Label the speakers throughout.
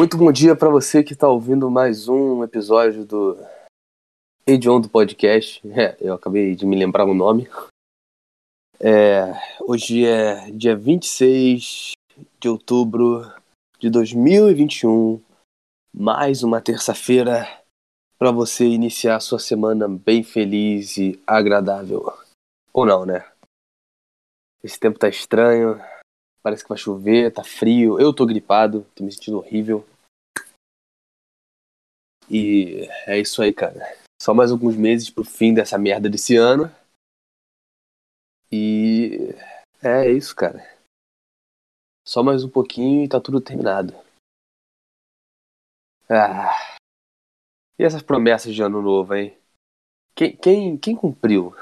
Speaker 1: Muito bom dia para você que está ouvindo mais um episódio do Edion do Podcast. É, eu acabei de me lembrar o nome. É, hoje é dia 26 de outubro de 2021, mais uma terça-feira para você iniciar a sua semana bem feliz e agradável. Ou não, né? Esse tempo tá estranho, parece que vai chover, tá frio, eu tô gripado, tô me sentindo horrível. E é isso aí, cara. Só mais alguns meses pro fim dessa merda desse ano. E é isso, cara. Só mais um pouquinho e tá tudo terminado. Ah. E essas promessas de ano novo, hein? Quem, quem, quem cumpriu?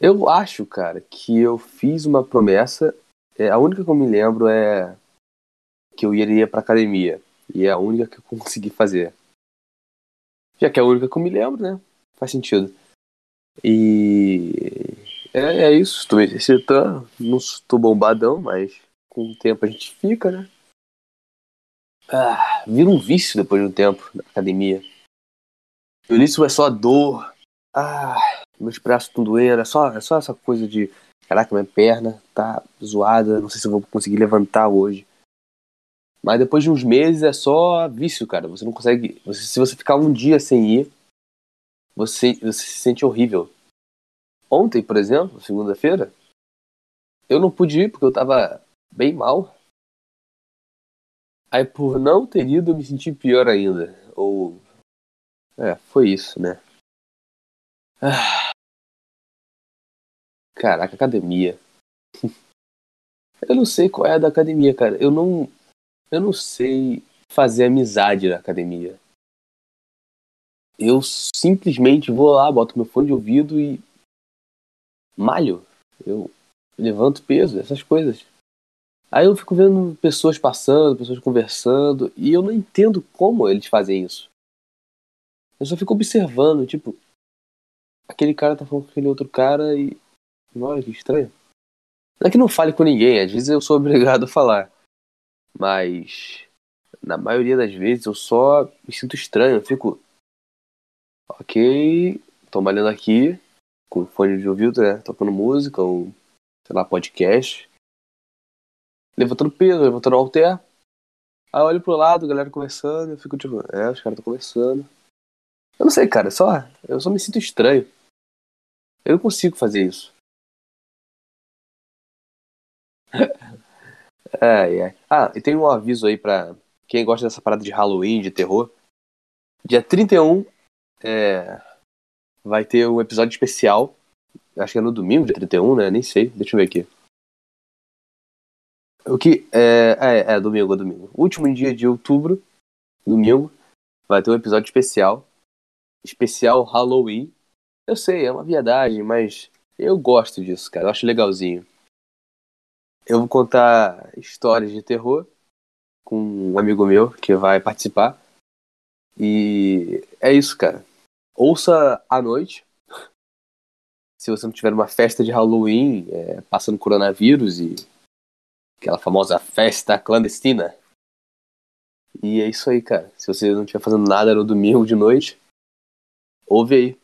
Speaker 1: Eu acho, cara, que eu fiz uma promessa. É, a única que eu me lembro é que eu iria pra academia. E é a única que eu consegui fazer. Já que é a única que eu me lembro, né? Faz sentido. E é, é isso. Estou me exercitando. Não estou bombadão, mas com o tempo a gente fica, né? Ah, vira um vício depois de um tempo na academia. No início é só dor. Ah, meus braços estão doendo. É só, é só essa coisa de. Caraca, minha perna tá zoada. Não sei se eu vou conseguir levantar hoje. Mas depois de uns meses é só vício, cara. Você não consegue. Você, se você ficar um dia sem ir, você, você se sente horrível. Ontem, por exemplo, segunda-feira, eu não pude ir porque eu tava bem mal. Aí por não ter ido eu me senti pior ainda. Ou. É, foi isso, né? Ah. Caraca, academia. eu não sei qual é a da academia, cara. Eu não. Eu não sei fazer amizade na academia. Eu simplesmente vou lá, boto meu fone de ouvido e. malho. Eu levanto peso, essas coisas. Aí eu fico vendo pessoas passando, pessoas conversando, e eu não entendo como eles fazem isso. Eu só fico observando, tipo, aquele cara tá falando com aquele outro cara e. Olha que estranho. Não é que não fale com ninguém, às vezes eu sou obrigado a falar. Mas. Na maioria das vezes eu só me sinto estranho, eu fico. Ok, tô malhando aqui, com fone de ouvido, né? Tocando música ou, sei lá, podcast levantando peso, levantando halter. Aí eu olho pro lado, galera conversando, eu fico tipo, é, os caras estão conversando. Eu não sei, cara, só. Eu só me sinto estranho. Eu não consigo fazer isso. é, é. Ah, e tem um aviso aí pra quem gosta dessa parada de Halloween, de terror. Dia 31 é, vai ter um episódio especial. Acho que é no domingo, dia 31, né? Nem sei. Deixa eu ver aqui. O que é, é, é domingo, é domingo. Último dia de outubro, domingo, vai ter um episódio especial, especial Halloween. Eu sei, é uma viadagem, mas eu gosto disso, cara. Eu acho legalzinho. Eu vou contar histórias de terror com um amigo meu que vai participar. E é isso, cara. Ouça à noite. Se você não tiver uma festa de Halloween, é, passando coronavírus e Aquela famosa festa clandestina. E é isso aí, cara. Se você não estiver fazendo nada no domingo de noite, ouve aí.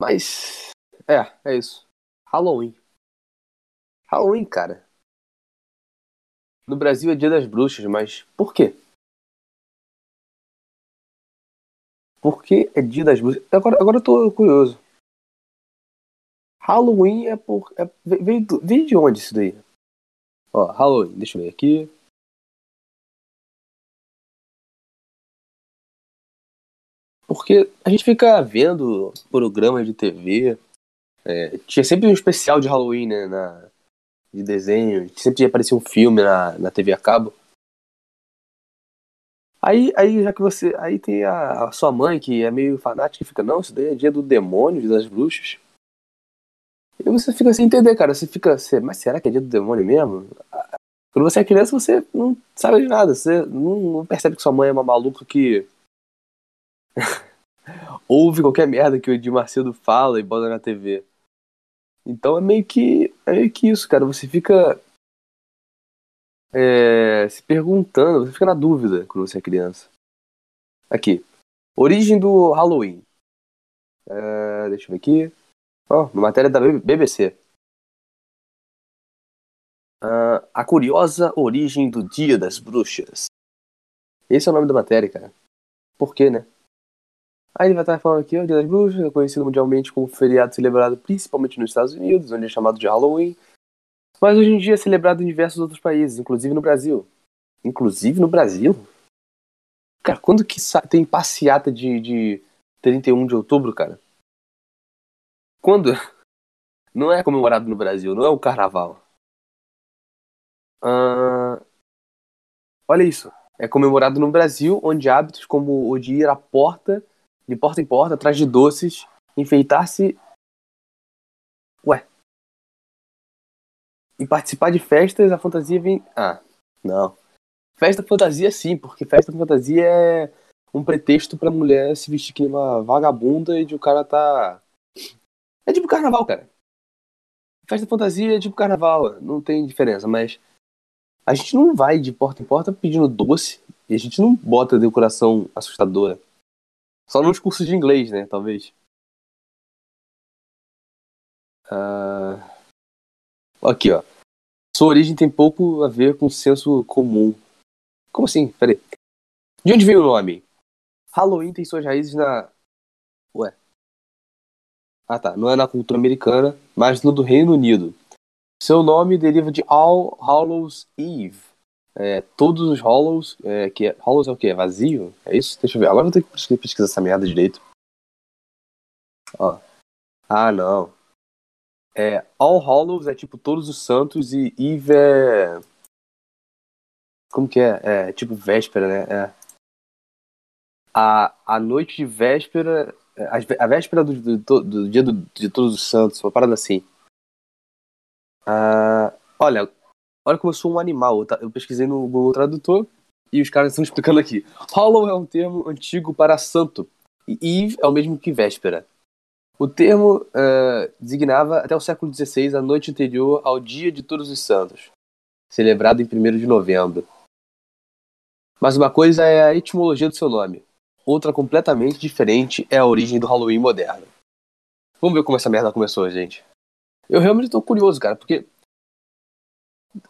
Speaker 1: Mas, é, é isso. Halloween. Halloween, cara. No Brasil é dia das bruxas, mas por quê? Por que é dia das bruxas? Agora, agora eu tô curioso. Halloween é por. É, veio, veio de onde isso daí? Ó, Halloween, deixa eu ver aqui. Porque a gente fica vendo programas de TV. É, tinha sempre um especial de Halloween, né? Na, de desenho. Sempre aparecia um filme na, na TV a cabo. Aí, aí, já que você. Aí tem a, a sua mãe que é meio fanática e fica, não, isso daí é dia do demônio, das bruxas. E você fica sem entender, cara. Você fica. Você, mas será que é dia do demônio mesmo? Quando você é criança, você não sabe de nada. Você não, não percebe que sua mãe é uma maluca que. ouve qualquer merda que o Edir Macedo fala e bota na TV. Então é meio que. É meio que isso, cara. Você fica. é, se perguntando, você fica na dúvida quando você é criança. Aqui. Origem do Halloween. É, deixa eu ver aqui. Ó, oh, matéria da BBC. Uh, a curiosa origem do Dia das Bruxas. Esse é o nome da matéria, cara. Por quê, né? Aí ele vai estar falando aqui, o Dia das Bruxas é conhecido mundialmente como feriado celebrado principalmente nos Estados Unidos, onde é chamado de Halloween, mas hoje em dia é celebrado em diversos outros países, inclusive no Brasil. Inclusive no Brasil? Cara, quando que tem passeata de, de 31 de outubro, cara? Quando? Não é comemorado no Brasil, não é o carnaval. Uh... Olha isso. É comemorado no Brasil, onde hábitos como o de ir à porta de porta em porta, atrás de doces, enfeitar-se. Ué. E participar de festas, a fantasia vem. Ah, não. Festa fantasia sim, porque festa fantasia é um pretexto pra mulher se vestir que uma vagabunda e de o cara tá. É tipo carnaval, cara. Festa fantasia é tipo carnaval, não tem diferença, mas a gente não vai de porta em porta pedindo doce e a gente não bota decoração assustadora. Só nos cursos de inglês, né? Talvez. Uh... Aqui, ó. Sua origem tem pouco a ver com o senso comum. Como assim? Peraí. De onde veio o nome? Halloween tem suas raízes na. Ué. Ah tá. Não é na cultura americana, mas no do Reino Unido. Seu nome deriva de All Hallows Eve, é, todos os Hollows, é, que é, Hollows é o que? É vazio? É isso? Deixa eu ver. Agora eu vou ter que pesquisar essa merda direito. Ó. Ah, não. É, All Hollows é tipo todos os santos e Eve é. Como que é? É tipo véspera, né? É. A, a noite de véspera. É, a, véspera do, do, do dia do, de todos os santos, uma parada assim. Ah, olha, Olha como eu sou um animal. Eu pesquisei no Google Tradutor e os caras estão explicando aqui. Hollow é um termo antigo para santo e Eve é o mesmo que véspera. O termo uh, designava até o século XVI a noite anterior ao Dia de Todos os Santos, celebrado em 1 de novembro. Mas uma coisa é a etimologia do seu nome, outra completamente diferente é a origem do Halloween moderno. Vamos ver como essa merda começou, gente. Eu realmente estou curioso, cara, porque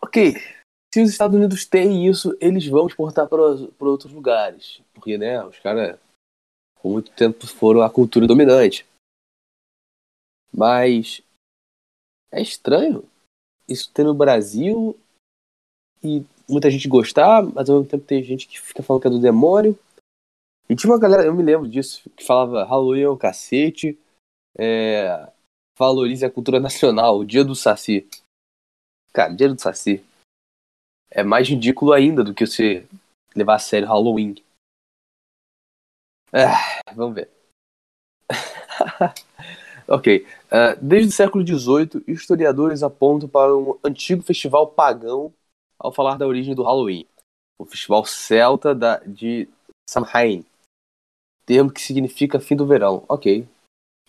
Speaker 1: ok, se os Estados Unidos têm isso, eles vão exportar para outros lugares. Porque, né, os caras, por muito tempo, foram a cultura dominante. Mas é estranho isso ter no Brasil e muita gente gostar, mas ao mesmo tempo tem gente que fica falando que é do demônio. E tinha uma galera, eu me lembro disso, que falava Halloween é o cacete, é, valorize a cultura nacional, o dia do Saci. Cara, Dia do Saci é mais ridículo ainda do que você levar a sério Halloween. Ah, vamos ver. ok. Uh, desde o século XVIII, historiadores apontam para um antigo festival pagão ao falar da origem do Halloween. O festival celta da, de Samhain. Termo que significa fim do verão. Ok.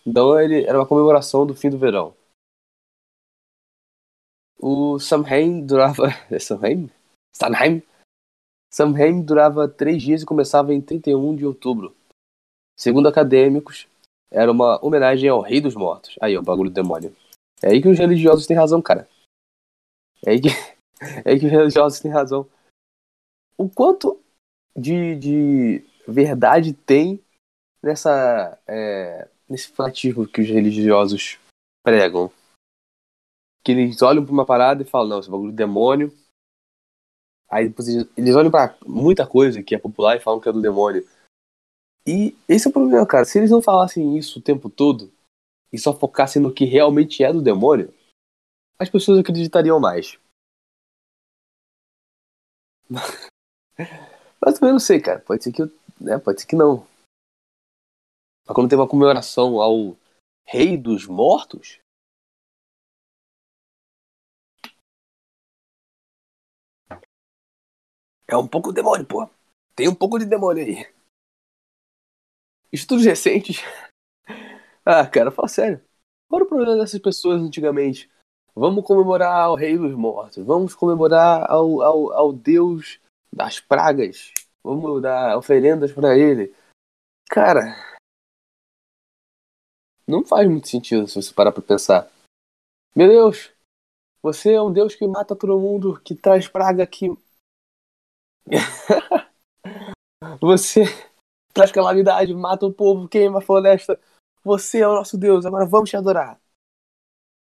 Speaker 1: Então ele era uma comemoração do fim do verão. O Samhain durava. É Samhain? Samhain? Samhain durava três dias e começava em 31 de outubro. Segundo acadêmicos, era uma homenagem ao Rei dos Mortos. Aí, o bagulho do demônio. É aí que os religiosos têm razão, cara. É aí que, é aí que os religiosos têm razão. O quanto de, de verdade tem nessa é, nesse fanatismo que os religiosos pregam? Que eles olham pra uma parada e falam, não, esse bagulho é demônio. Aí depois eles, eles olham para muita coisa que é popular e falam que é do demônio. E esse é o problema, cara. Se eles não falassem isso o tempo todo e só focassem no que realmente é do demônio, as pessoas acreditariam mais. Mas também não sei, cara. Pode ser que né? Pode ser que não. Mas quando tem uma comemoração ao Rei dos Mortos, É um pouco demônio, pô. Tem um pouco de demônio aí. Estudos recentes. ah, cara, fala sério. Qual era o problema dessas pessoas antigamente? Vamos comemorar o Rei dos Mortos. Vamos comemorar ao, ao, ao Deus das pragas. Vamos dar oferendas para ele. Cara, não faz muito sentido se você parar pra pensar. Meu Deus, você é um Deus que mata todo mundo, que traz praga aqui. você traz calamidade, mata o povo, queima a floresta. Você é o nosso Deus, agora vamos te adorar.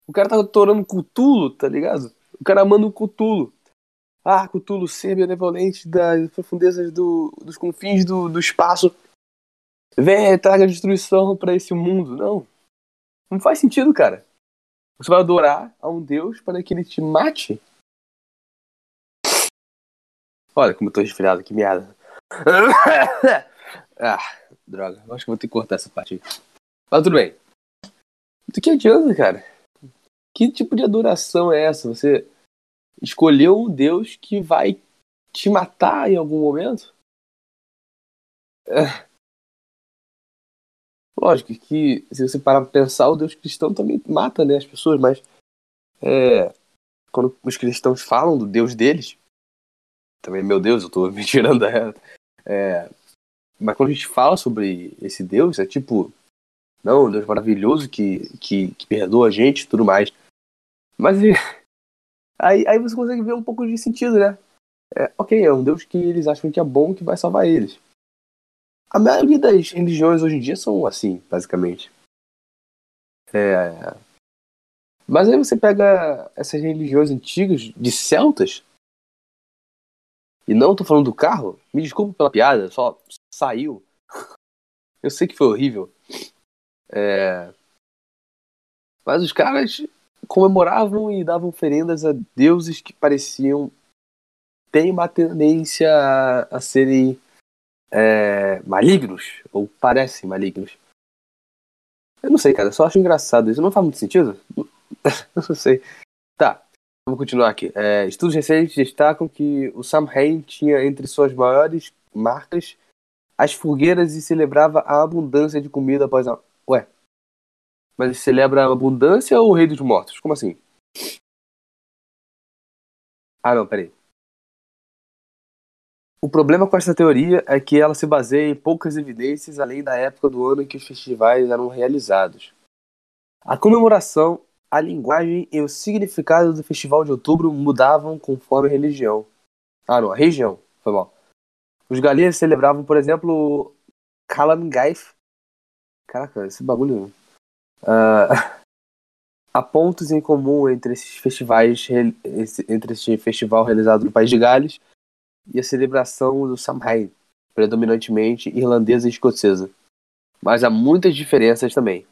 Speaker 1: O cara tá adorando Cutulo, tá ligado? O cara manda um Cutulo. Ah, Cutulo, ser benevolente das profundezas do, dos confins do, do espaço. Vem, traga destruição para esse mundo. Não. Não faz sentido, cara. Você vai adorar a um Deus para que ele te mate? Olha como eu tô resfriado, que merda. ah, droga. Acho que vou ter que cortar essa parte aí. Mas tudo bem. Do que adianta, cara? Que tipo de adoração é essa? Você escolheu um Deus que vai te matar em algum momento? É. Lógico que se você parar pra pensar, o Deus cristão também mata né, as pessoas, mas é, quando os cristãos falam do Deus deles, também, meu Deus, eu tô me tirando da reta. É, mas quando a gente fala sobre esse Deus, é tipo, não, um Deus maravilhoso que, que, que perdoa a gente e tudo mais. Mas aí, aí você consegue ver um pouco de sentido, né? É, ok, é um Deus que eles acham que é bom que vai salvar eles. A maioria das religiões hoje em dia são assim, basicamente. É... Mas aí você pega essas religiões antigas de celtas. E não tô falando do carro. Me desculpa pela piada, só saiu. Eu sei que foi horrível. É... Mas os caras comemoravam e davam oferendas a deuses que pareciam ter uma tendência a, a serem é, malignos, ou parecem malignos. Eu não sei, cara, eu só acho engraçado. Isso não faz muito sentido? não sei. Tá, vamos continuar aqui. É, estudos recentes destacam que o Samhain tinha entre suas maiores marcas as fogueiras e celebrava a abundância de comida após a. Ué, mas celebra a abundância ou o rei dos mortos? Como assim? Ah, não, peraí. O problema com essa teoria é que ela se baseia em poucas evidências além da época do ano em que os festivais eram realizados. A comemoração, a linguagem e o significado do festival de outubro mudavam conforme a religião. Ah, não, a região, foi mal. Os galeses celebravam, por exemplo, Kalamgaif. Caraca, esse bagulho. Uh, há pontos em comum entre esses festivais, entre esse festival realizado no País de Gales e a celebração do Samhain, predominantemente irlandesa e escocesa. Mas há muitas diferenças também.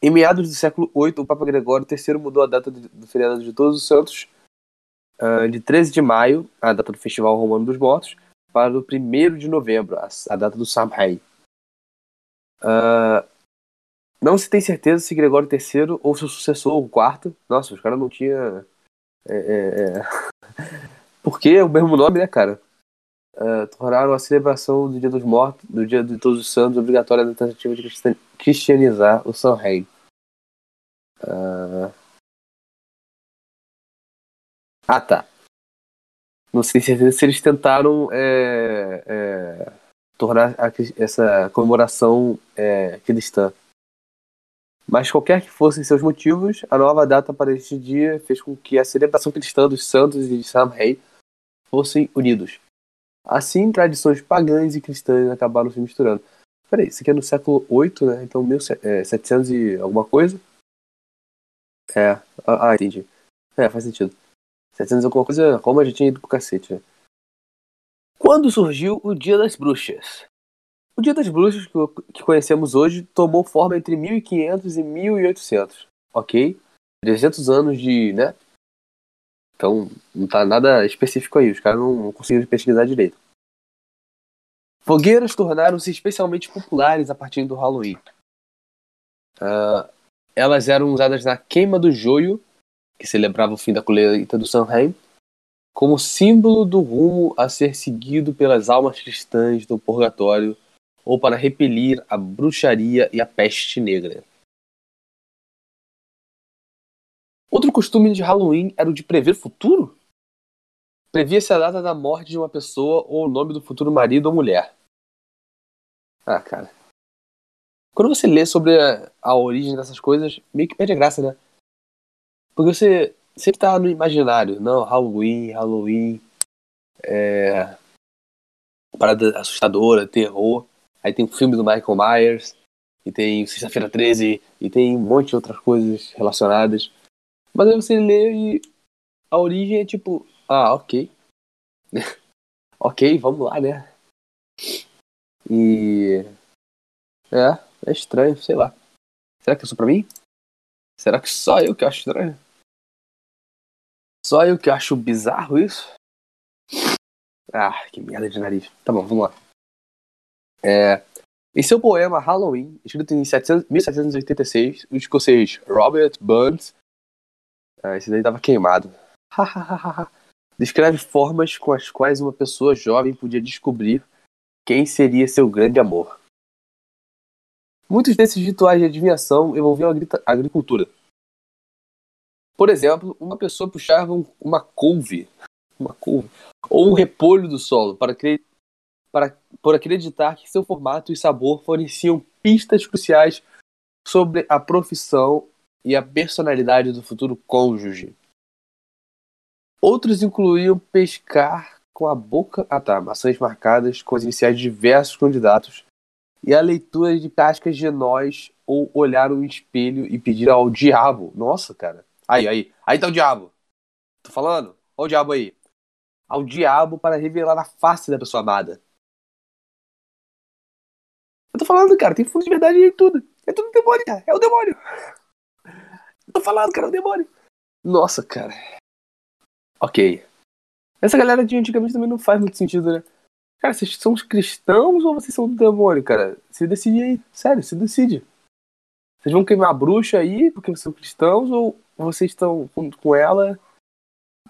Speaker 1: Em meados do século VIII, o Papa Gregório III mudou a data do feriado de Todos os Santos uh, de 13 de maio, a data do Festival Romano dos Mortos, para o 1 de novembro, a, a data do Samhain. Uh, não se tem certeza se Gregório III ou seu sucessor, o quarto. Nossa, os caras não tinham. É, é, é... Porque é o mesmo nome, né, cara? Uh, tornaram a celebração do Dia dos Mortos, do Dia de Todos os Santos, obrigatória na tentativa de cristianizar o São Rei. Uh... Ah, tá. Não sei se eles tentaram é, é, tornar a, essa comemoração é, cristã. Mas qualquer que fossem seus motivos, a nova data para este dia fez com que a celebração cristã dos santos e de Samhain fossem unidos. Assim, tradições pagãs e cristãs acabaram se misturando. Peraí, isso aqui é no século VIII, né? Então, 1700 é, e alguma coisa? É, ah, ah, entendi. É, faz sentido. 700 e alguma coisa, Roma já tinha ido pro cacete, né? Quando surgiu o Dia das Bruxas? O Dia das Bruxas que conhecemos hoje tomou forma entre 1500 e 1800, ok? 300 anos de, né, então, não tá nada específico aí, os caras não conseguiram pesquisar direito. Fogueiras tornaram-se especialmente populares a partir do Halloween. Uh, elas eram usadas na queima do joio, que celebrava o fim da colheita do Samhain, como símbolo do rumo a ser seguido pelas almas cristãs do purgatório ou para repelir a bruxaria e a peste negra. Outro costume de Halloween era o de prever futuro? Previa-se a data da morte de uma pessoa ou o nome do futuro marido ou mulher. Ah, cara. Quando você lê sobre a, a origem dessas coisas, meio que perde a graça, né? Porque você sempre tá no imaginário. Não, Halloween, Halloween. É. Parada assustadora, terror. Aí tem o filme do Michael Myers. E tem Sexta-feira 13. E tem um monte de outras coisas relacionadas. Mas aí você lê e a origem é tipo. Ah, ok. ok, vamos lá, né? E. É, é estranho, sei lá. Será que é só pra mim? Será que só eu que acho estranho? Só eu que acho bizarro isso? Ah, que merda de nariz. Tá bom, vamos lá. É, em seu poema Halloween, escrito em 700, 1786, o escocês Robert Burns. Ah, esse daí tava queimado. descreve formas com as quais uma pessoa jovem podia descobrir quem seria seu grande amor. Muitos desses rituais de adivinhação envolviam a agricultura. Por exemplo, uma pessoa puxava uma couve, uma couve ou um repolho do solo para, para, por acreditar que seu formato e sabor forneciam pistas cruciais sobre a profissão e a personalidade do futuro cônjuge. Outros incluíam pescar com a boca. Ah tá, maçãs marcadas com as iniciais de diversos candidatos e a leitura de cascas de nós ou olhar um espelho e pedir ao diabo. Nossa, cara. Aí, aí. Aí tá o diabo. Tô falando? Olha o diabo aí. Ao diabo para revelar a face da pessoa amada. Eu tô falando, cara, tem fundo de verdade em tudo. É tudo demônio, cara. É o demônio. Tô falando, cara, é o demônio. Nossa, cara. Ok. Essa galera de antigamente também não faz muito sentido, né? Cara, vocês são os cristãos ou vocês são do demônio, cara? Se decide aí. Sério, se decide. Vocês vão queimar a bruxa aí porque vocês são cristãos ou vocês estão com ela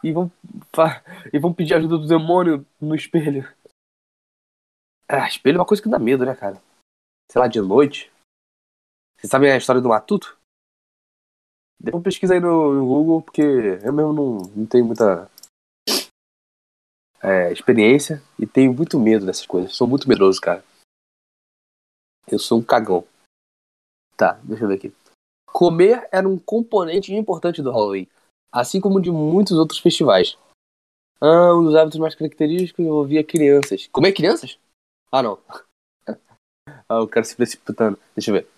Speaker 1: e vão, e vão pedir ajuda do demônio no espelho? Ah, espelho é uma coisa que dá medo, né, cara? Sei lá, de noite. Vocês sabem a história do Matuto? Depois pesquisa aí no, no Google, porque eu mesmo não, não tenho muita é, experiência e tenho muito medo dessas coisas. Sou muito medroso, cara. Eu sou um cagão. Tá, deixa eu ver aqui. Comer era um componente importante do Halloween, assim como de muitos outros festivais. Ah, um dos hábitos mais característicos envolvia crianças. Comer crianças? Ah, não. ah, o cara se precipitando. Deixa eu ver.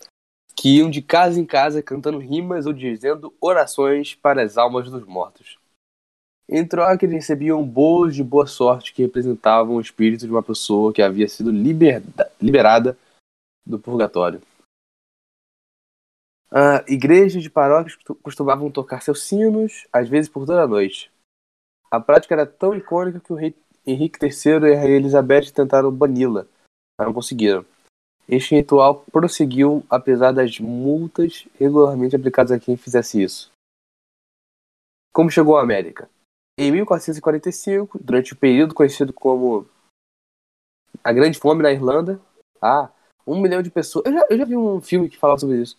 Speaker 1: Que iam de casa em casa cantando rimas ou dizendo orações para as almas dos mortos. Em troca, eles recebiam bolos de boa sorte que representavam o espírito de uma pessoa que havia sido liberada do purgatório. Uh, igrejas de paróquias costumavam tocar seus sinos, às vezes por toda a noite. A prática era tão icônica que o rei Henrique III e a rainha Elizabeth tentaram bani-la, mas não conseguiram. Este ritual prosseguiu apesar das multas regularmente aplicadas a quem fizesse isso. Como chegou à América? Em 1445, durante o período conhecido como a Grande Fome na Irlanda, ah, um milhão de pessoas. Eu já, eu já vi um filme que falava sobre isso.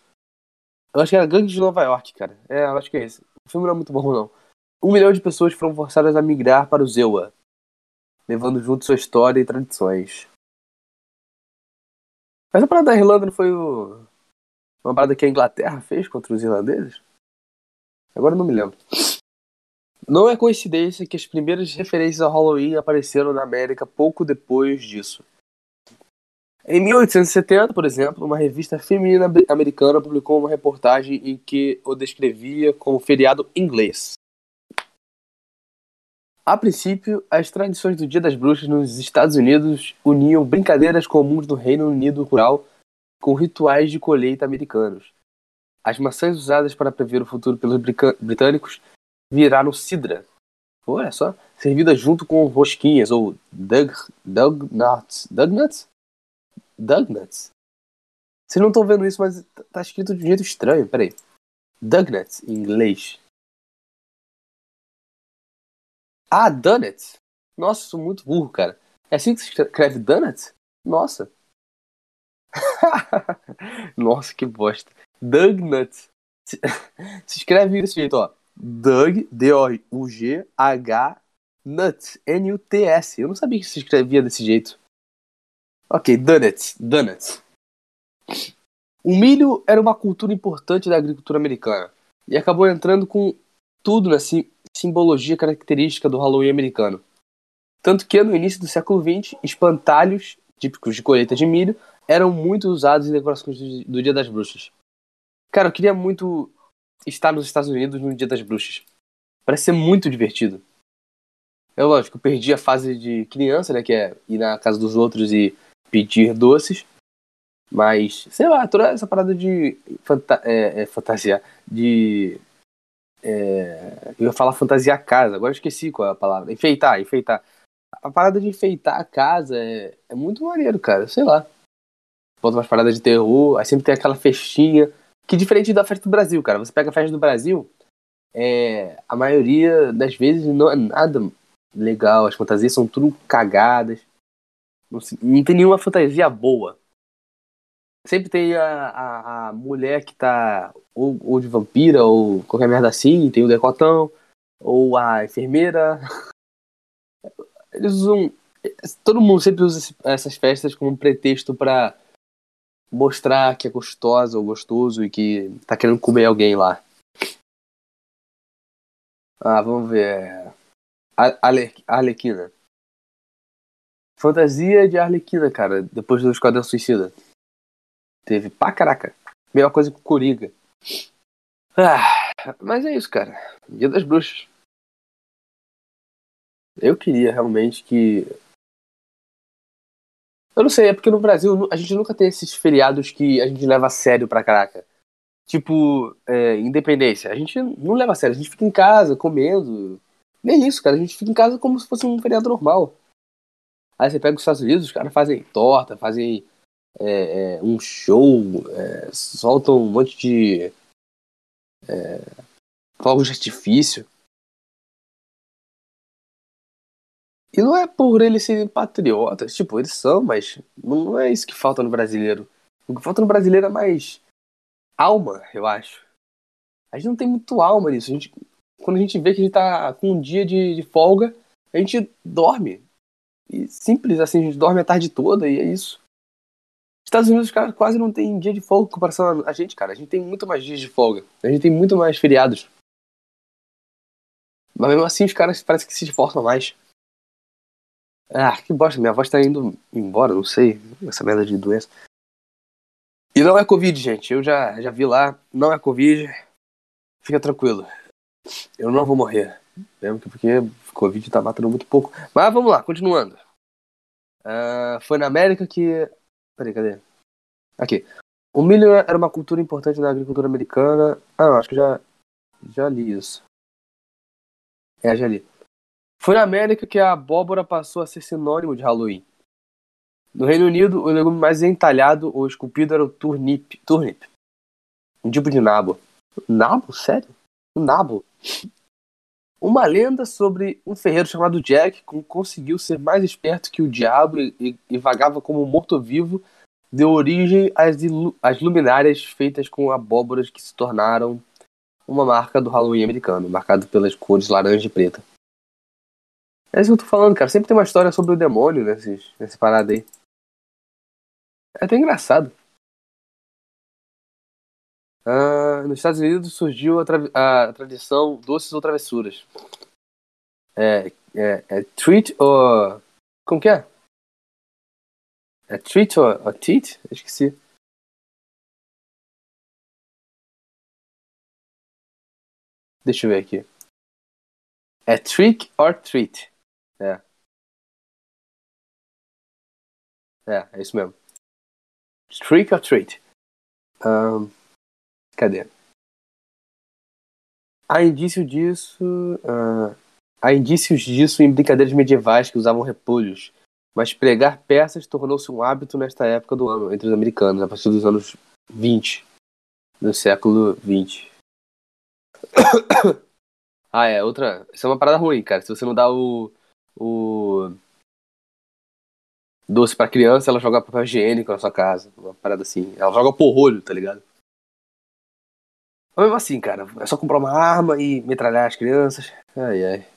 Speaker 1: Eu acho que era Gangue de Nova York, cara. É, eu acho que é esse. O filme não é muito bom, não. Um milhão de pessoas foram forçadas a migrar para o Zewa, levando junto sua história e tradições. Mas a parada da Irlanda não foi o... uma parada que a Inglaterra fez contra os irlandeses? Agora eu não me lembro. Não é coincidência que as primeiras referências ao Halloween apareceram na América pouco depois disso. Em 1870, por exemplo, uma revista feminina americana publicou uma reportagem em que o descrevia como feriado inglês. A princípio, as tradições do Dia das Bruxas nos Estados Unidos uniam brincadeiras comuns do Reino Unido rural com rituais de colheita americanos. As maçãs usadas para prever o futuro pelos britânicos viraram cidra. Olha só, servida junto com rosquinhas ou dug, dug nuts. Dug nuts? Dug nuts? Vocês não estão vendo isso, mas tá escrito de um jeito estranho. Peraí. Dug nuts, em inglês. Ah, donuts. Nossa, sou muito burro, cara. É assim que se escreve donuts? Nossa. Nossa, que bosta. Dug nuts. Se, se escreve desse jeito, ó. Doug, D-O-U-G, H, Nuts. Eu não sabia que se escrevia desse jeito. Ok, Donuts, Donuts. O milho era uma cultura importante da agricultura americana e acabou entrando com tudo na simbologia característica do Halloween americano. Tanto que no início do século XX, espantalhos típicos de colheita de milho eram muito usados em decorações do Dia das Bruxas. Cara, eu queria muito estar nos Estados Unidos no Dia das Bruxas. Parece ser muito divertido. É lógico, eu perdi a fase de criança, né? Que é ir na casa dos outros e pedir doces. Mas, sei lá, toda essa parada de fanta é, é, fantasia, de. É, eu ia falar fantasia casa, agora eu esqueci qual é a palavra. Enfeitar, enfeitar. A parada de enfeitar a casa é, é muito maneiro, cara, sei lá. Bota umas paradas de terror, aí sempre tem aquela festinha. Que diferente da festa do Brasil, cara. Você pega a festa do Brasil, é, a maioria das vezes não é nada legal. As fantasias são tudo cagadas. Não, não tem nenhuma fantasia boa. Sempre tem a, a, a mulher que tá ou, ou, de vampira ou qualquer merda assim, tem o decotão, ou a enfermeira. Eles usam. Todo mundo sempre usa essas festas como um pretexto para mostrar que é gostosa ou gostoso e que tá querendo comer alguém lá. Ah, vamos ver. Arlequina. Fantasia de Arlequina, cara, depois do Esquadrão Suicida. Teve pra caraca. Melhor coisa que o. Ah, mas é isso, cara. Dia das Bruxas. Eu queria realmente que. Eu não sei, é porque no Brasil a gente nunca tem esses feriados que a gente leva a sério pra caraca. Tipo, é, independência. A gente não leva a sério, a gente fica em casa comendo. Nem isso, cara. A gente fica em casa como se fosse um feriado normal. Aí você pega os Estados Unidos, os caras fazem torta, fazem é, é, um show, é, soltam um monte de é, fogos de artifício. E não é por eles serem patriotas, tipo, eles são, mas não é isso que falta no brasileiro. O que falta no brasileiro é mais alma, eu acho. A gente não tem muito alma nisso. A gente, quando a gente vê que a gente tá com um dia de, de folga, a gente dorme. E simples assim, a gente dorme a tarde toda e é isso. Estados Unidos, cara, quase não tem dia de folga em comparação a gente, cara. A gente tem muito mais dias de folga. A gente tem muito mais feriados. Mas mesmo assim, os caras parece que se esforçam mais. Ah, que bosta, minha voz tá indo embora, não sei. Essa merda de doença. E não é Covid, gente. Eu já, já vi lá. Não é Covid. Fica tranquilo. Eu não vou morrer. Mesmo que porque Covid tá matando muito pouco. Mas vamos lá, continuando. Uh, foi na América que. Peraí, cadê? Aqui. O milho era uma cultura importante na agricultura americana. Ah, não, acho que já, já li isso. É, já li. Foi na América que a abóbora passou a ser sinônimo de Halloween. No Reino Unido, o legume mais entalhado ou esculpido era o turnip. Turnip. Um tipo de nabo. Nabo? Sério? Um nabo? Uma lenda sobre um ferreiro chamado Jack que conseguiu ser mais esperto que o diabo e, e vagava como morto-vivo deu origem às, às luminárias feitas com abóboras que se tornaram uma marca do Halloween americano, marcado pelas cores laranja e preta. É isso que eu tô falando, cara. Sempre tem uma história sobre o demônio nesses, nessa parada aí. É até engraçado. Ah, nos Estados Unidos surgiu a, tra a, tradição doces ou travessuras. É, é, é treat ou. Como que é? É treat ou, ou teat? Esqueci. Deixa eu ver aqui. É trick or treat. É. É, é isso mesmo. Trick or treat. Um, Cadê? Há indício disso. Uh, há indícios disso em brincadeiras medievais que usavam repolhos, mas pregar peças tornou-se um hábito nesta época do ano, entre os americanos, a partir dos anos 20, do século 20. ah, é, outra. Isso é uma parada ruim, cara. Se você não dá o. o doce pra criança, ela joga papel higiênico na sua casa. Uma parada assim. Ela joga porrolho, tá ligado? Mas mesmo assim, cara, é só comprar uma arma e metralhar as crianças. Ai, ai.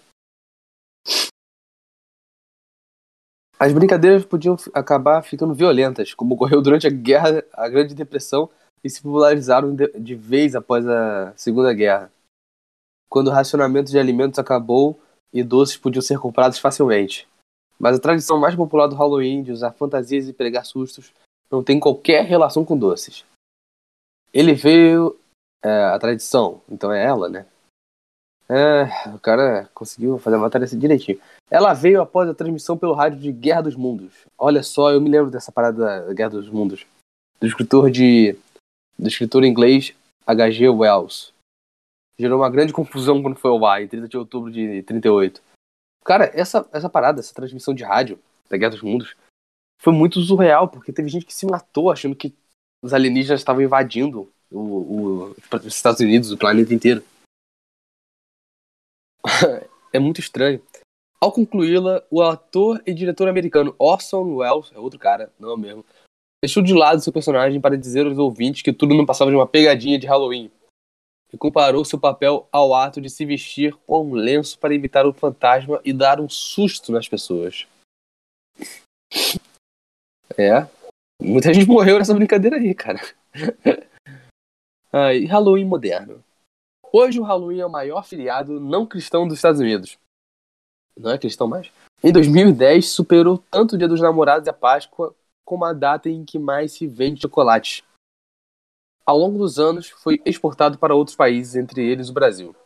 Speaker 1: As brincadeiras podiam acabar ficando violentas, como ocorreu durante a Guerra, a Grande Depressão, e se popularizaram de vez após a Segunda Guerra, quando o racionamento de alimentos acabou e doces podiam ser comprados facilmente. Mas a tradição mais popular do Halloween de usar fantasias e pregar sustos não tem qualquer relação com doces. Ele veio. É, a tradição, então é ela, né? É, o cara conseguiu fazer a matéria assim direitinho. Ela veio após a transmissão pelo rádio de Guerra dos Mundos. Olha só, eu me lembro dessa parada da Guerra dos Mundos. Do escritor de. do escritor inglês H.G. Wells. Gerou uma grande confusão quando foi ao ar, em 30 de outubro de 38. Cara, essa, essa parada, essa transmissão de rádio da Guerra dos Mundos, foi muito surreal, porque teve gente que se matou achando que os alienígenas estavam invadindo o, o, os Estados Unidos, o planeta inteiro. é muito estranho. Ao concluí-la, o ator e diretor americano Orson Welles, é outro cara, não é o mesmo, deixou de lado seu personagem para dizer aos ouvintes que tudo não passava de uma pegadinha de Halloween e comparou seu papel ao ato de se vestir com um lenço para imitar o fantasma e dar um susto nas pessoas. É. Muita gente morreu nessa brincadeira aí, cara. ah, e Halloween moderno. Hoje o Halloween é o maior feriado não cristão dos Estados Unidos. Não é cristão mais? Em 2010, superou tanto o Dia dos Namorados e a Páscoa como a data em que mais se vende chocolate ao longo dos anos foi exportado para outros países, entre eles o Brasil.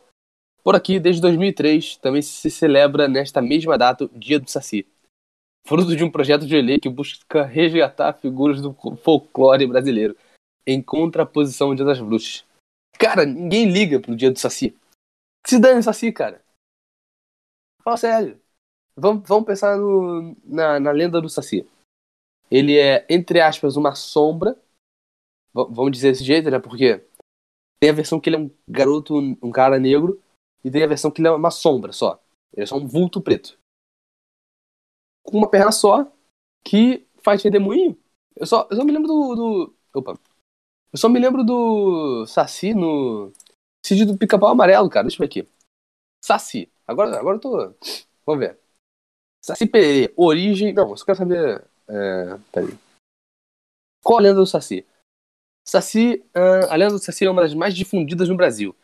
Speaker 1: Por aqui, desde 2003, também se celebra nesta mesma data o Dia do Saci, fruto de um projeto de lei que busca resgatar figuras do folclore brasileiro, em contraposição ao Dia das Bruxas. Cara, ninguém liga pro Dia do Saci. Que se dane o Saci, cara. Fala sério. Vamos, vamos pensar no, na, na lenda do Saci. Ele é, entre aspas, uma sombra vamos dizer desse jeito, né? Porque tem a versão que ele é um garoto, um cara negro, e tem a versão que ele é uma sombra só. Ele é só um vulto preto. Com uma perna só, que faz redemoinho. Eu só, eu só me lembro do, do. Opa. Eu só me lembro do Saci no. Cid do pica-pau amarelo, cara. Deixa eu ver aqui. Saci. Agora, agora eu tô. Vamos ver. Saci Pererê. Origem. Não, só quero saber. É... Peraí. Qual a lenda do Saci? Saci, uh, a lenda do Saci é uma das mais difundidas no Brasil.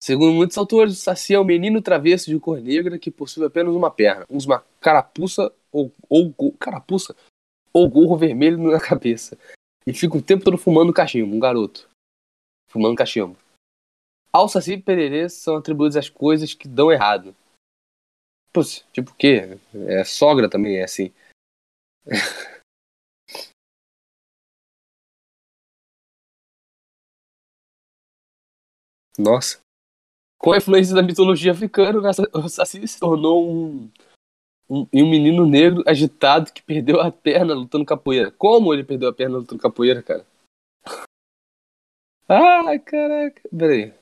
Speaker 1: Segundo muitos autores, o Saci é um menino travesso de cor negra que possui apenas uma perna, usa uma carapuça ou, ou carapuça ou gorro vermelho na cabeça e fica o tempo todo fumando cachimbo, um garoto fumando cachimbo. Ao Saci Pererê são atribuídas as coisas que dão errado. Putz, tipo o quê? É sogra também, é assim. Nossa. Com a influência da mitologia africana, o Saci se tornou um, um, um menino negro agitado que perdeu a perna lutando capoeira. Como ele perdeu a perna lutando capoeira, cara? Ah, caraca. Peraí.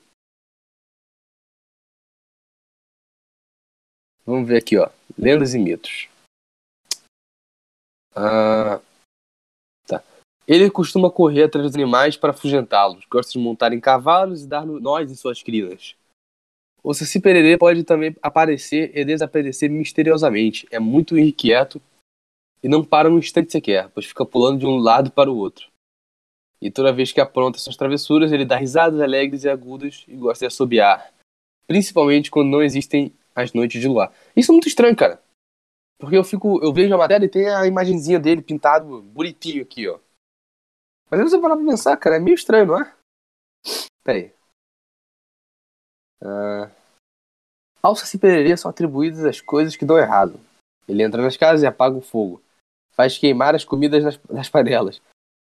Speaker 1: Vamos ver aqui, ó. Lendas e mitos. Ah, ele costuma correr atrás dos animais para afugentá-los, gosta de montar em cavalos e dar nós em suas crinas. O Saci Pererê pode também aparecer e desaparecer misteriosamente. É muito inquieto e não para um instante sequer, pois fica pulando de um lado para o outro. E toda vez que apronta suas travessuras, ele dá risadas alegres e agudas e gosta de assobiar. Principalmente quando não existem as noites de luar. Isso é muito estranho, cara. Porque eu fico, eu vejo a matéria e tem a imagenzinha dele pintado bonitinho aqui, ó. Mas aí você parar pra pensar, cara, é meio estranho, não é? Peraí. Uh... Ao Saci Pererê são atribuídas as coisas que dão errado. Ele entra nas casas e apaga o fogo. Faz queimar as comidas nas, nas panelas.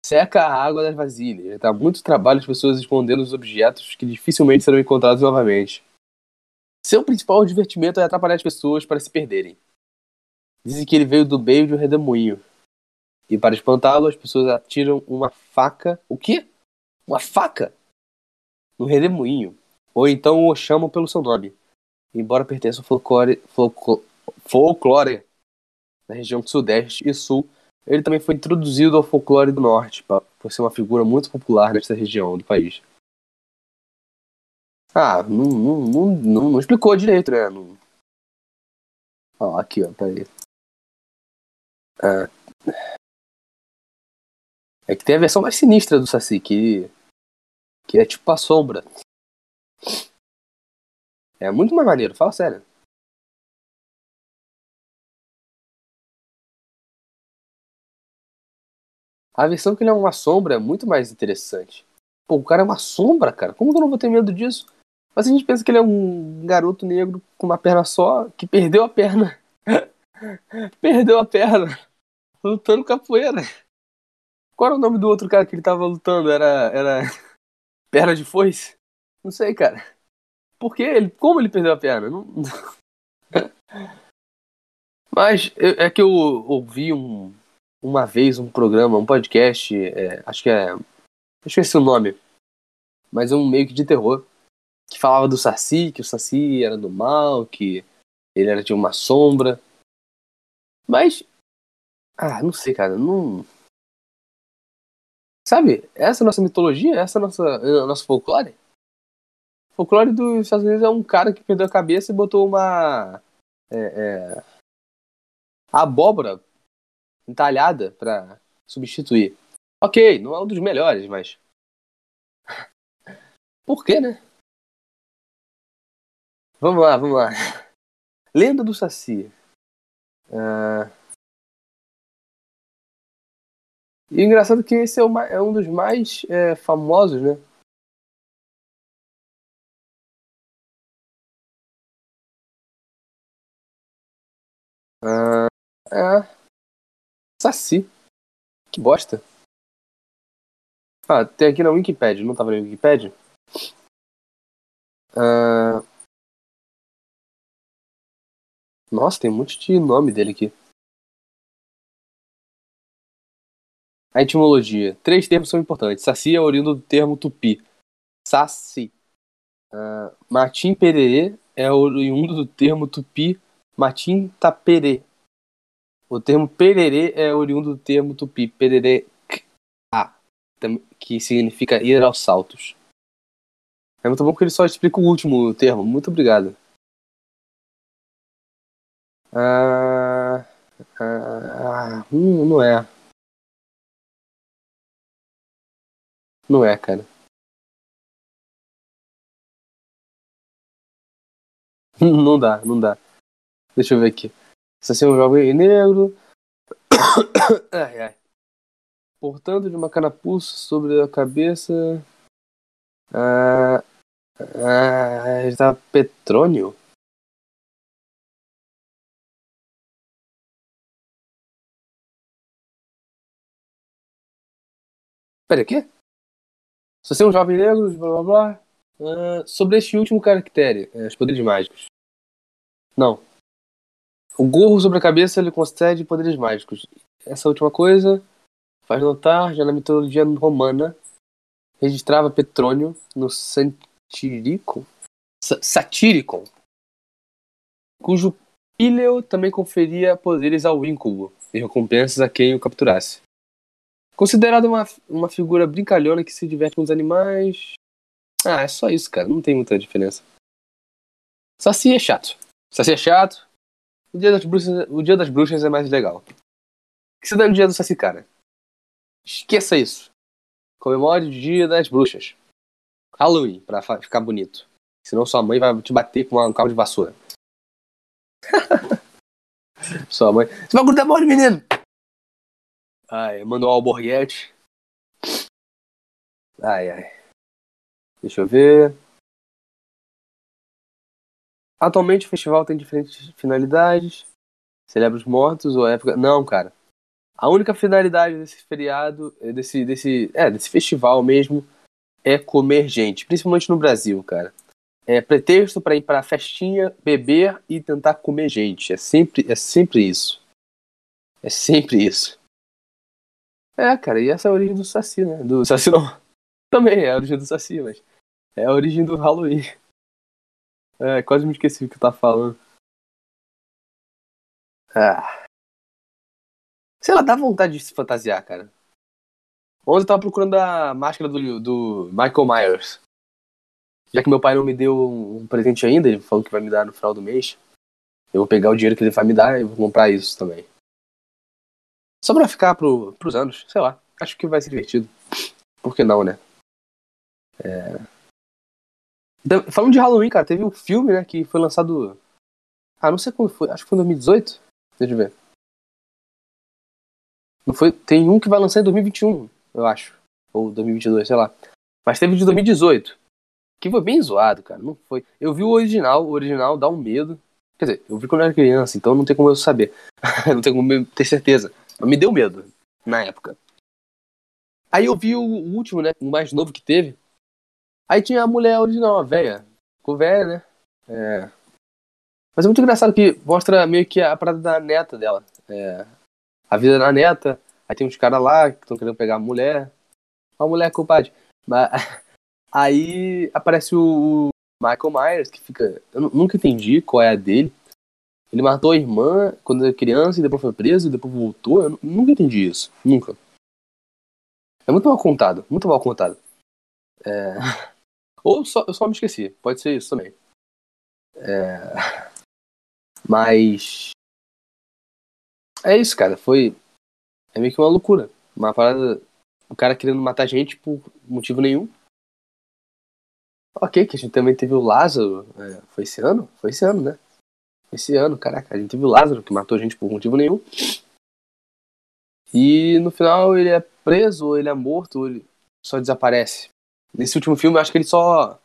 Speaker 1: Seca a água das vasilhas. Dá muito trabalho as pessoas escondendo os objetos que dificilmente serão encontrados novamente. Seu principal divertimento é atrapalhar as pessoas para se perderem. Dizem que ele veio do meio de um redemoinho. E para espantá-lo, as pessoas atiram uma faca. O quê? Uma faca? No redemoinho. Ou então o chamam pelo seu nome. Embora pertença ao folclore, folclore, folclore da região sudeste e sul, ele também foi introduzido ao folclore do norte, por ser uma figura muito popular nesta região do país. Ah, não, não, não, não, não explicou direito, né? Não... Ó, aqui, ó, peraí. Ah. É que tem a versão mais sinistra do Saci, que, que é tipo a sombra. É muito mais maneiro, fala sério. A versão que ele é uma sombra é muito mais interessante. Pô, o cara é uma sombra, cara. Como que eu não vou ter medo disso? Mas a gente pensa que ele é um garoto negro com uma perna só, que perdeu a perna. perdeu a perna. Lutando capoeira. Qual era o nome do outro cara que ele tava lutando? Era. Era. Perna de foice? Não sei, cara. Por que ele. Como ele perdeu a perna? Não... Mas é que eu ouvi um, uma vez um programa, um podcast, é, acho que é. Esqueci o nome. Mas é um meio que de terror. Que falava do Saci, que o Saci era do mal, que ele era de uma sombra. Mas. Ah, não sei, cara. Não. Sabe? Essa é a nossa mitologia, essa é a nossa, a nossa folclore. O folclore dos Estados Unidos é um cara que perdeu a cabeça e botou uma. É, é, abóbora entalhada para substituir. Ok, não é um dos melhores, mas. Por quê, né? Vamos lá, vamos lá. Lenda do Saci. Uh... E engraçado que esse é, uma, é um dos mais é, famosos, né? Uh... É. Saci. Que bosta. Ah, tem aqui na Wikipedia, não tava na Wikipedia? Uh... Nossa, tem um monte de nome dele aqui. A etimologia. Três termos são importantes. Saci é oriundo do termo tupi. Saci. Uh, matim pererê é oriundo do termo tupi matim taperê. O termo pererê é oriundo do termo tupi, pererê que significa ir aos saltos. É muito bom que ele só explica o último termo. Muito obrigado. Ah, ah, hum, não é. Não é, cara. não dá, não dá. Deixa eu ver aqui. Assassino é um jovem negro. ai, ai. Portanto, de uma canapuça sobre a cabeça. Ah, ah, está Petrônio? Pera, o quê? Se você é um jovem negro, blá blá blá. Uh, sobre este último caractere, é, os poderes mágicos. Não, o gorro sobre a cabeça lhe concede poderes mágicos. Essa última coisa faz notar, já na mitologia romana, registrava Petrônio no Satiricon, Satyricon, cujo Píleo também conferia poderes ao íncubo e recompensas a quem o capturasse. Considerado uma, uma figura brincalhona que se diverte com os animais. Ah, é só isso, cara. Não tem muita diferença. Saci é chato. Saci é chato, o dia das bruxas, o dia das bruxas é mais legal. O que se dá no dia do Saci, cara? Esqueça isso. Comemore o dia das bruxas. Halloween, pra ficar bonito. Senão sua mãe vai te bater com um cabo de vassoura. sua mãe. Você vai grudar mole, menino! Ai, mandou o alborguete. Ai, ai. Deixa eu ver. Atualmente o festival tem diferentes finalidades. Celebra os mortos ou época. Não, cara. A única finalidade desse feriado, eh, desse, desse, é, desse festival mesmo, é comer gente, principalmente no Brasil, cara. É pretexto para ir para festinha, beber e tentar comer gente. É sempre, é sempre isso. É sempre isso. É, cara, e essa é a origem do Saci, né? Do Saci não. Também é a origem do Saci, mas é a origem do Halloween. É, quase me esqueci o que tá falando. Ah. Sei lá, dá vontade de se fantasiar, cara. Ontem eu tava procurando a máscara do, do Michael Myers. Já que meu pai não me deu um presente ainda, ele falou que vai me dar no final do mês. Eu vou pegar o dinheiro que ele vai me dar e vou comprar isso também. Só pra ficar pro, pros anos, sei lá. Acho que vai ser divertido. Por que não, né? É... Falando de Halloween, cara, teve um filme, né, que foi lançado. Ah, não sei quando foi. Acho que foi em 2018. Deixa eu ver. Não foi, tem um que vai lançar em 2021, eu acho. Ou 2022, sei lá. Mas teve de 2018. Que foi bem zoado, cara. Não foi. Eu vi o original, o original dá um medo. Quer dizer, eu vi quando eu era criança, então não tem como eu saber. não tem como ter certeza. Mas me deu medo na época. Aí eu vi o último, né? O mais novo que teve. Aí tinha a mulher original, a velha. Ficou velha, né? É. Mas é muito engraçado que mostra meio que a parada da neta dela. É, a vida da neta. Aí tem uns caras lá que estão querendo pegar a mulher. A mulher, culpada. Mas aí aparece o Michael Myers, que fica. Eu nunca entendi qual é a dele. Ele matou a irmã quando era criança e depois foi preso e depois voltou. Eu nunca entendi isso. Nunca. É muito mal contado. Muito mal contado. É... Ou só, eu só me esqueci. Pode ser isso também. É... Mas. É isso, cara. Foi. É meio que uma loucura. Uma parada. O cara querendo matar gente por motivo nenhum. Ok, que a gente também teve o Lázaro. É, foi esse ano? Foi esse ano, né? Esse ano, caraca. A gente teve o Lázaro que matou a gente por motivo nenhum. E no final ele é preso, ou ele é morto, ou ele só desaparece. Nesse último filme, eu acho que ele só.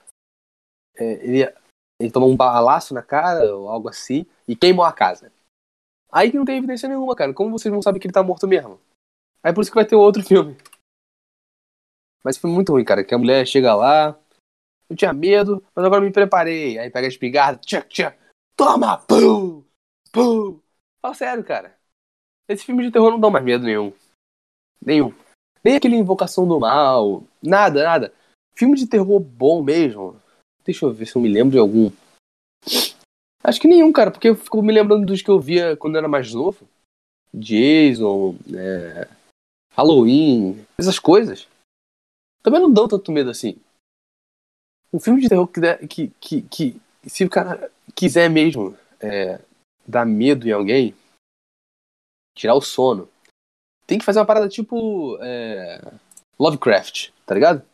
Speaker 1: É, ele, ele toma um balaço na cara, ou algo assim, e queimou a casa. Aí que não tem evidência nenhuma, cara. Como vocês vão saber que ele tá morto mesmo? Aí por isso que vai ter outro filme. Mas foi muito ruim, cara. Que a mulher chega lá, eu tinha medo, mas agora me preparei. Aí pega a espingarda, tchac, tchac, toma, pum, pum. Fala sério, cara. Esses filmes de terror não dão mais medo nenhum. Nenhum. Nem aquele Invocação do Mal. Nada, nada. Filme de terror bom mesmo. Deixa eu ver se eu me lembro de algum. Acho que nenhum, cara, porque eu fico me lembrando dos que eu via quando eu era mais novo. Jason, é... Halloween, essas coisas. Também não dão tanto medo assim. Um filme de terror que, der, que, que, que se o cara quiser mesmo é, dar medo em alguém, tirar o sono, tem que fazer uma parada tipo é, Lovecraft, tá ligado?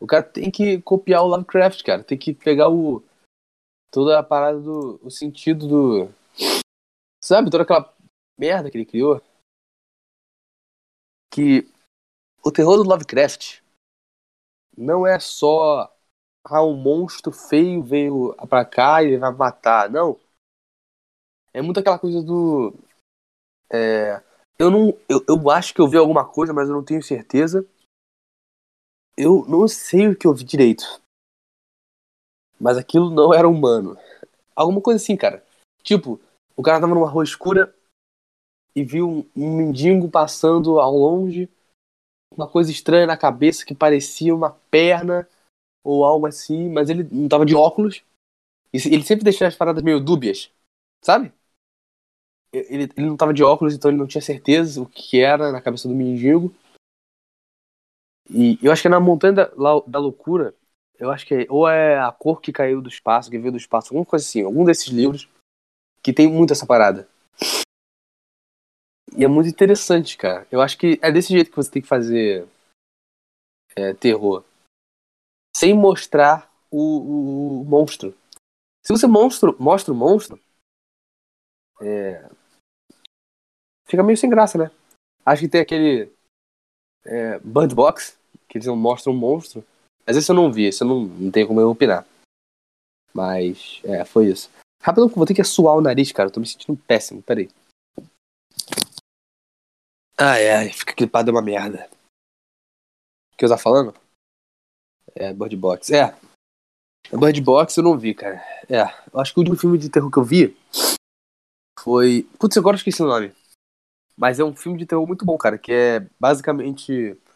Speaker 1: O cara tem que copiar o Lovecraft, cara. Tem que pegar o. toda a parada do. o sentido do. Sabe, toda aquela merda que ele criou. Que o terror do Lovecraft não é só ah, um monstro feio veio pra cá e vai matar. Não. É muito aquela coisa do. É, eu não. Eu, eu acho que eu vi alguma coisa, mas eu não tenho certeza. Eu não sei o que eu direito. Mas aquilo não era humano. Alguma coisa assim, cara. Tipo, o cara tava numa rua escura e viu um, um mendigo passando ao longe uma coisa estranha na cabeça que parecia uma perna ou algo assim, mas ele não tava de óculos. Ele sempre deixava as paradas meio dúbias, sabe? Ele, ele não tava de óculos, então ele não tinha certeza o que era na cabeça do mendigo. E eu acho que é na Montanha da, da Loucura, eu acho que é, ou é a cor que caiu do espaço, que veio do espaço, alguma coisa assim, algum desses livros que tem muito essa parada. E é muito interessante, cara. Eu acho que é desse jeito que você tem que fazer é, terror. Sem mostrar o, o, o, monstro. Se você monstro, mostra o monstro, é, fica meio sem graça, né? Acho que tem aquele é, Bird Box, que eles mostram um monstro. Mas esse eu não vi, esse eu não, não tenho como eu opinar. Mas, é, foi isso. Rapidão, vou ter que suar o nariz, cara. Eu tô me sentindo péssimo, peraí. Ai, ai, fica clipado é uma merda. O que eu tava falando? É, Bird Box. É. Bird Box eu não vi, cara. É, eu acho que o último filme de terror que eu vi foi. Putz, agora eu esqueci o nome. Mas é um filme de terror muito bom, cara, que é basicamente.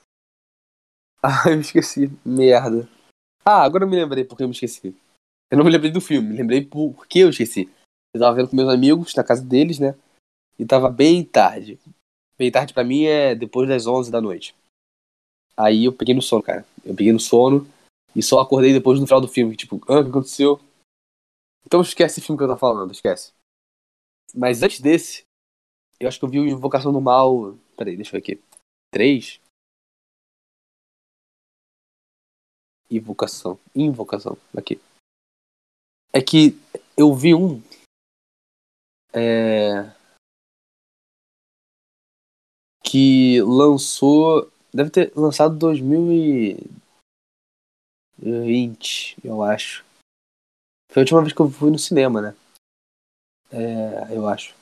Speaker 1: Ah, eu esqueci. Merda. Ah, agora eu me lembrei porque eu me esqueci. Eu não me lembrei do filme, me lembrei porque eu esqueci. Eu tava vendo com meus amigos na casa deles, né? E tava bem tarde. Bem tarde pra mim é depois das 11 da noite. Aí eu peguei no sono, cara. Eu peguei no sono E só acordei depois no final do filme, tipo, ah, o que aconteceu? Então esquece esse filme que eu tô falando, esquece. Mas antes desse, eu acho que eu vi o Invocação do Mal. Peraí, deixa eu ver aqui. Três? Invocação. Invocação. Aqui. É que eu vi um. É. Que lançou. Deve ter lançado 2020, eu acho. Foi a última vez que eu fui no cinema, né? É, eu acho.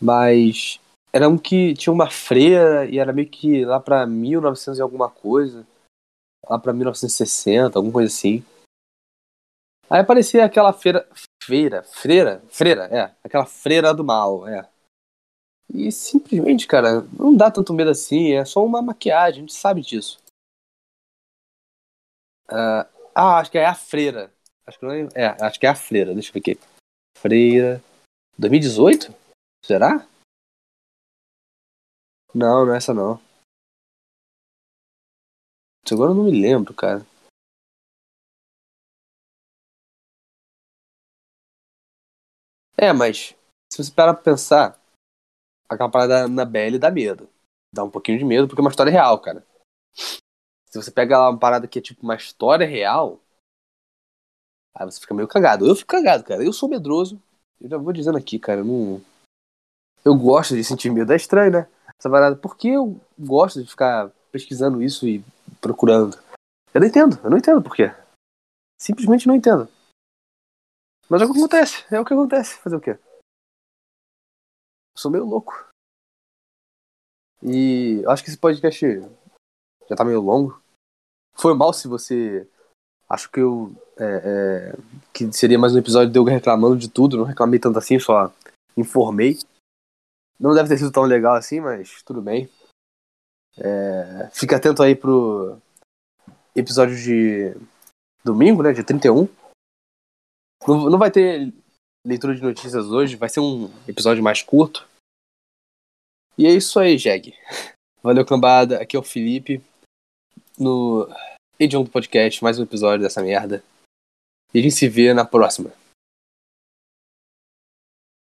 Speaker 1: Mas era um que tinha uma freira e era meio que lá pra 1900 e alguma coisa. Lá pra 1960, alguma coisa assim. Aí aparecia aquela feira. Feira? Freira? Freira, é. Aquela freira do mal, é. E simplesmente, cara, não dá tanto medo assim, é só uma maquiagem, a gente sabe disso. Uh, ah, acho que é a freira. Acho que não é, é, acho que é a freira, deixa eu ver aqui. Freira. 2018? Será? Não, não é essa não. Agora eu não me lembro, cara. É, mas se você parar pra pensar, aquela parada da Annabelle dá medo. Dá um pouquinho de medo porque é uma história real, cara. Se você pega lá uma parada que é tipo uma história real, aí você fica meio cagado. Eu fico cagado, cara. Eu sou medroso. Eu já vou dizendo aqui, cara. Não, eu gosto de sentir medo. É estranho, né? Essa parada. Por que eu gosto de ficar pesquisando isso e procurando? Eu não entendo. Eu não entendo por quê. Simplesmente não entendo. Mas é o que acontece. É o que acontece. Fazer o quê? Eu sou meio louco. E acho que esse podcast já tá meio longo. Foi mal se você. Acho que eu. É, é, que seria mais um episódio de eu reclamando de tudo. Não reclamei tanto assim, só informei. Não deve ter sido tão legal assim, mas tudo bem. É, fica atento aí pro episódio de domingo, né? De 31. Não, não vai ter leitura de notícias hoje, vai ser um episódio mais curto. E é isso aí, Jeg. Valeu, cambada. Aqui é o Felipe. No Edion do Podcast, mais um episódio dessa merda. E a gente se vê na próxima.